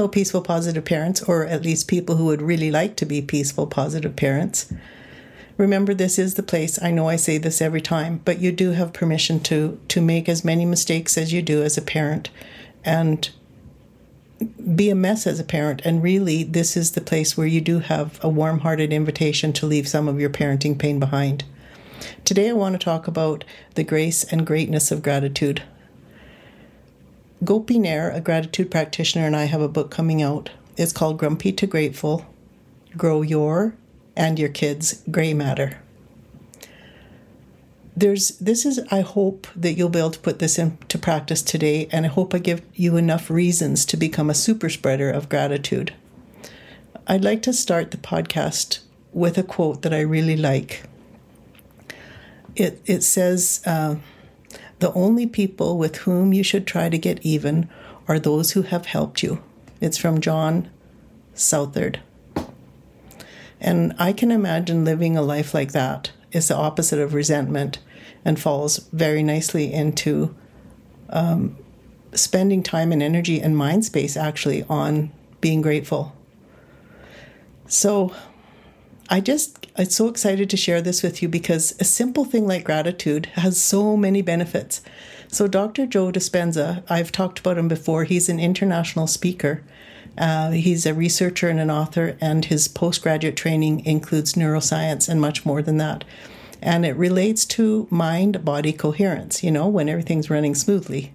Hello, peaceful, positive parents, or at least people who would really like to be peaceful, positive parents. Remember, this is the place. I know I say this every time, but you do have permission to to make as many mistakes as you do as a parent, and be a mess as a parent. And really, this is the place where you do have a warm-hearted invitation to leave some of your parenting pain behind. Today, I want to talk about the grace and greatness of gratitude. Gopi Nair, a gratitude practitioner, and I have a book coming out. It's called Grumpy to Grateful Grow Your and Your Kids' Gray Matter. There's this is I hope that you'll be able to put this into practice today, and I hope I give you enough reasons to become a super spreader of gratitude. I'd like to start the podcast with a quote that I really like. It it says. Uh, the only people with whom you should try to get even are those who have helped you. It's from John Southard. And I can imagine living a life like that is the opposite of resentment and falls very nicely into um, spending time and energy and mind space actually on being grateful. So I just, I'm so excited to share this with you because a simple thing like gratitude has so many benefits. So, Dr. Joe Dispenza, I've talked about him before, he's an international speaker. Uh, he's a researcher and an author, and his postgraduate training includes neuroscience and much more than that. And it relates to mind body coherence, you know, when everything's running smoothly.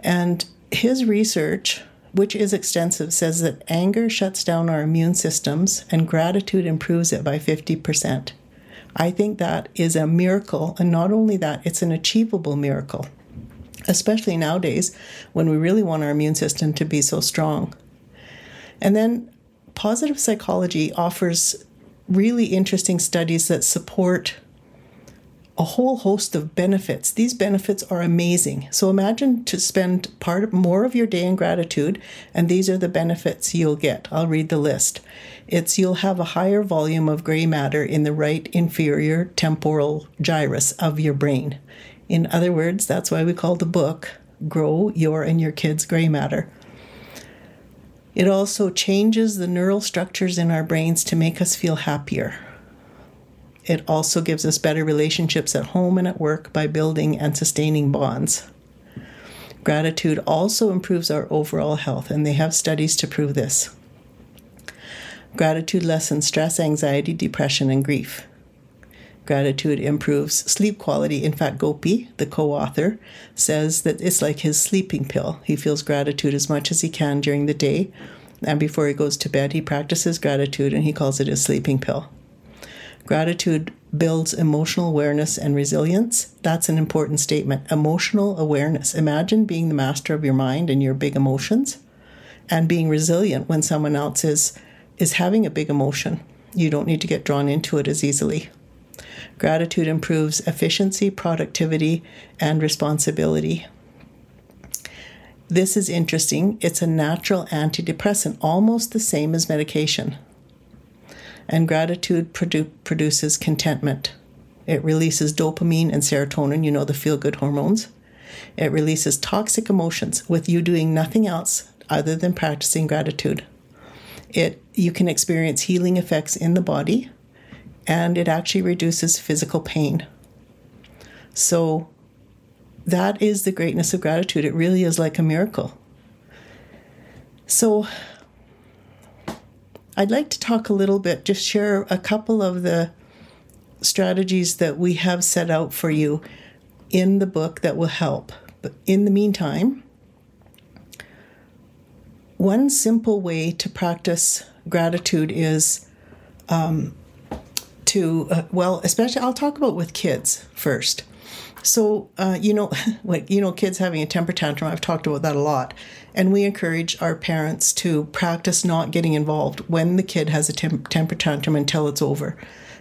And his research which is extensive, says that anger shuts down our immune systems and gratitude improves it by 50%. I think that is a miracle, and not only that, it's an achievable miracle, especially nowadays when we really want our immune system to be so strong. And then positive psychology offers really interesting studies that support a whole host of benefits. These benefits are amazing. So imagine to spend part more of your day in gratitude, and these are the benefits you'll get. I'll read the list. It's you'll have a higher volume of gray matter in the right inferior temporal gyrus of your brain. In other words, that's why we call the book Grow Your and Your Kids' Gray Matter. It also changes the neural structures in our brains to make us feel happier. It also gives us better relationships at home and at work by building and sustaining bonds. Gratitude also improves our overall health, and they have studies to prove this. Gratitude lessens stress, anxiety, depression, and grief. Gratitude improves sleep quality. In fact, Gopi, the co author, says that it's like his sleeping pill. He feels gratitude as much as he can during the day, and before he goes to bed, he practices gratitude and he calls it his sleeping pill. Gratitude builds emotional awareness and resilience. That's an important statement. Emotional awareness. Imagine being the master of your mind and your big emotions and being resilient when someone else is is having a big emotion. You don't need to get drawn into it as easily. Gratitude improves efficiency, productivity, and responsibility. This is interesting. It's a natural antidepressant, almost the same as medication. And gratitude produ- produces contentment. It releases dopamine and serotonin, you know, the feel good hormones. It releases toxic emotions with you doing nothing else other than practicing gratitude. It you can experience healing effects in the body and it actually reduces physical pain. So that is the greatness of gratitude. It really is like a miracle. So I'd like to talk a little bit, just share a couple of the strategies that we have set out for you in the book that will help. But in the meantime, one simple way to practice gratitude is um, to, uh, well, especially I'll talk about with kids first. So, uh, you know, like, you know, kids having a temper tantrum, I've talked about that a lot. And we encourage our parents to practice not getting involved when the kid has a tem- temper tantrum until it's over.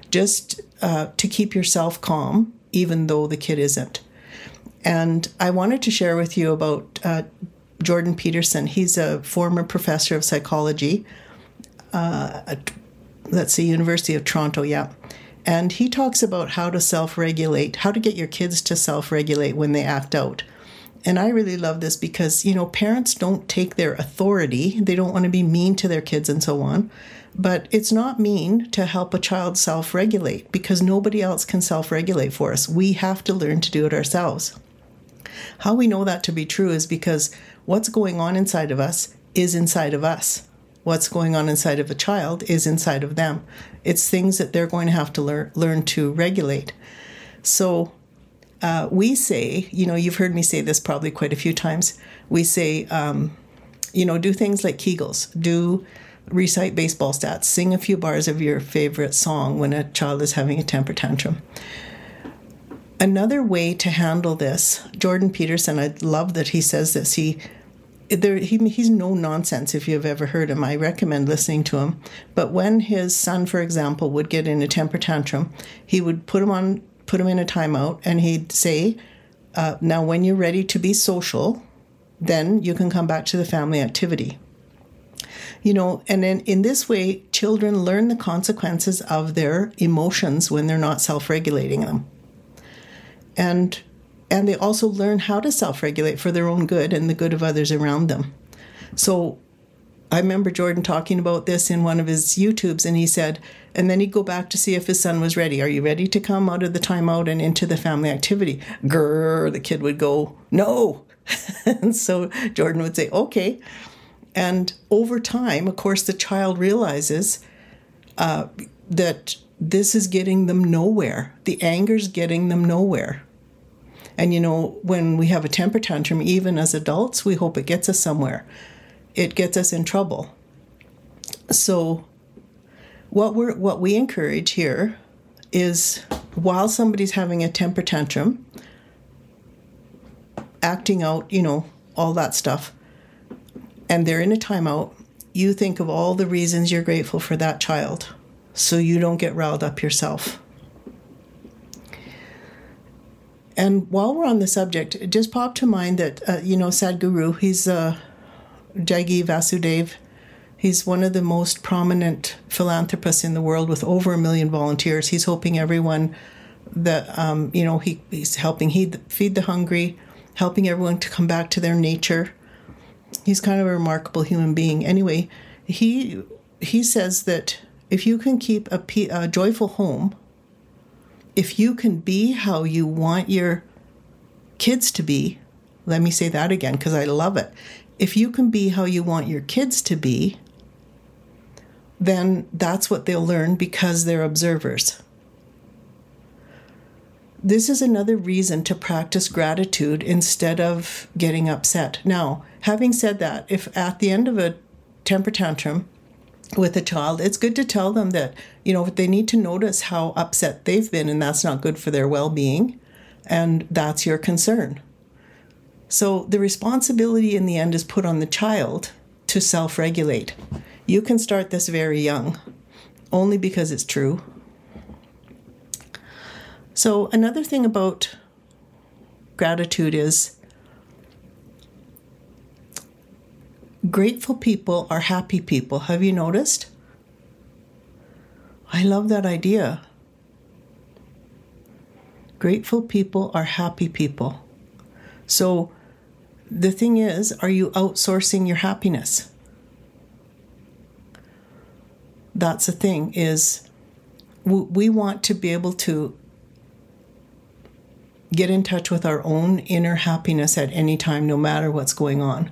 Just uh, to keep yourself calm, even though the kid isn't. And I wanted to share with you about uh, Jordan Peterson. He's a former professor of psychology uh, at, let's see, University of Toronto, yeah. And he talks about how to self regulate, how to get your kids to self regulate when they act out. And I really love this because, you know, parents don't take their authority, they don't want to be mean to their kids and so on. But it's not mean to help a child self regulate because nobody else can self regulate for us. We have to learn to do it ourselves. How we know that to be true is because what's going on inside of us is inside of us what's going on inside of a child is inside of them. It's things that they're going to have to learn learn to regulate. So uh, we say, you know, you've heard me say this probably quite a few times. We say, um, you know, do things like Kegels, do recite baseball stats, sing a few bars of your favorite song when a child is having a temper tantrum. Another way to handle this, Jordan Peterson, I love that he says this. He there he, he's no nonsense if you've ever heard him. I recommend listening to him. But when his son for example would get in a temper tantrum he would put him on put him in a timeout and he'd say uh, now when you're ready to be social then you can come back to the family activity. You know and then in this way children learn the consequences of their emotions when they're not self-regulating them. And and they also learn how to self regulate for their own good and the good of others around them. So I remember Jordan talking about this in one of his YouTubes, and he said, and then he'd go back to see if his son was ready. Are you ready to come out of the timeout and into the family activity? Grrr, the kid would go, no. and so Jordan would say, okay. And over time, of course, the child realizes uh, that this is getting them nowhere. The anger's getting them nowhere. And you know, when we have a temper tantrum, even as adults, we hope it gets us somewhere. It gets us in trouble. So, what we what we encourage here is while somebody's having a temper tantrum, acting out, you know, all that stuff, and they're in a timeout, you think of all the reasons you're grateful for that child so you don't get riled up yourself. And while we're on the subject, it just popped to mind that, uh, you know, Sadhguru, he's uh, Jaggi Vasudev. He's one of the most prominent philanthropists in the world with over a million volunteers. He's hoping everyone that, um, you know, he, he's helping he, feed the hungry, helping everyone to come back to their nature. He's kind of a remarkable human being. Anyway, he he says that if you can keep a, a joyful home if you can be how you want your kids to be, let me say that again because I love it. If you can be how you want your kids to be, then that's what they'll learn because they're observers. This is another reason to practice gratitude instead of getting upset. Now, having said that, if at the end of a temper tantrum with a child, it's good to tell them that, you know, they need to notice how upset they've been and that's not good for their well being. And that's your concern. So the responsibility in the end is put on the child to self regulate. You can start this very young, only because it's true. So, another thing about gratitude is Grateful people are happy people. Have you noticed? I love that idea. Grateful people are happy people. So the thing is, are you outsourcing your happiness? That's the thing is we want to be able to get in touch with our own inner happiness at any time no matter what's going on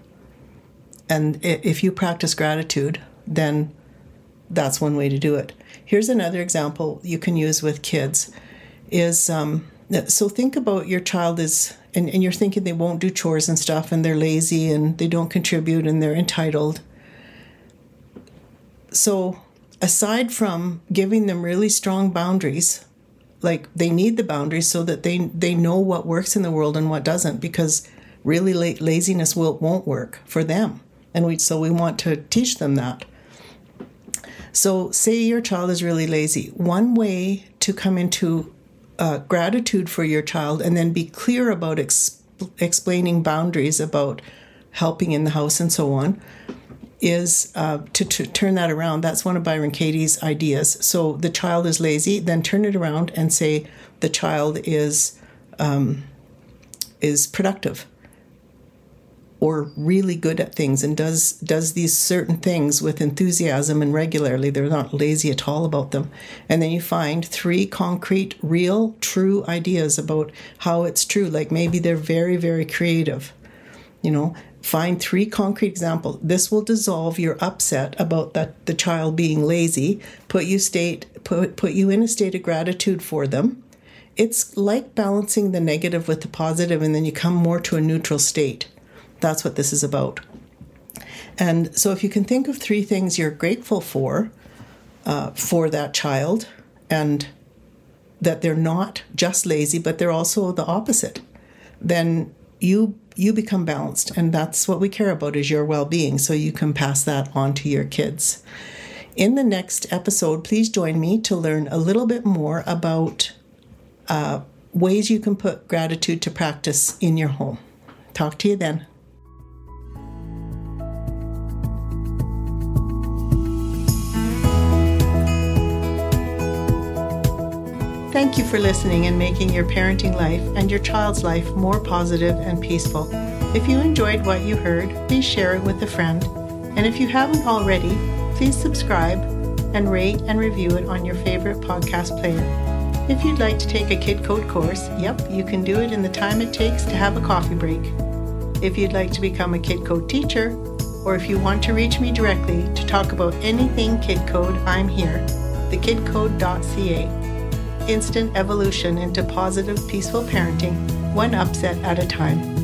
and if you practice gratitude, then that's one way to do it. Here's another example you can use with kids is um, so think about your child is and, and you're thinking they won't do chores and stuff and they're lazy and they don't contribute and they're entitled. So aside from giving them really strong boundaries, like they need the boundaries so that they they know what works in the world and what doesn't because really la- laziness will won't work for them and we so we want to teach them that so say your child is really lazy one way to come into uh, gratitude for your child and then be clear about exp- explaining boundaries about helping in the house and so on is uh, to, turn that around. That's one of Byron Katie's ideas. So the child is lazy, then turn it around and say the child is um, is productive or really good at things and does does these certain things with enthusiasm and regularly they're not lazy at all about them. And then you find three concrete real true ideas about how it's true. Like maybe they're very very creative. You know find three concrete examples this will dissolve your upset about that the child being lazy put you state put put you in a state of gratitude for them. It's like balancing the negative with the positive and then you come more to a neutral state that's what this is about. And so, if you can think of three things you're grateful for uh, for that child, and that they're not just lazy, but they're also the opposite, then you you become balanced, and that's what we care about is your well-being. So you can pass that on to your kids. In the next episode, please join me to learn a little bit more about uh, ways you can put gratitude to practice in your home. Talk to you then. Thank you for listening and making your parenting life and your child's life more positive and peaceful. If you enjoyed what you heard, please share it with a friend. And if you haven't already, please subscribe and rate and review it on your favorite podcast player. If you'd like to take a Kid Code course, yep, you can do it in the time it takes to have a coffee break. If you'd like to become a Kid Code teacher, or if you want to reach me directly to talk about anything Kid Code, I'm here. thekidcode.ca instant evolution into positive, peaceful parenting, one upset at a time.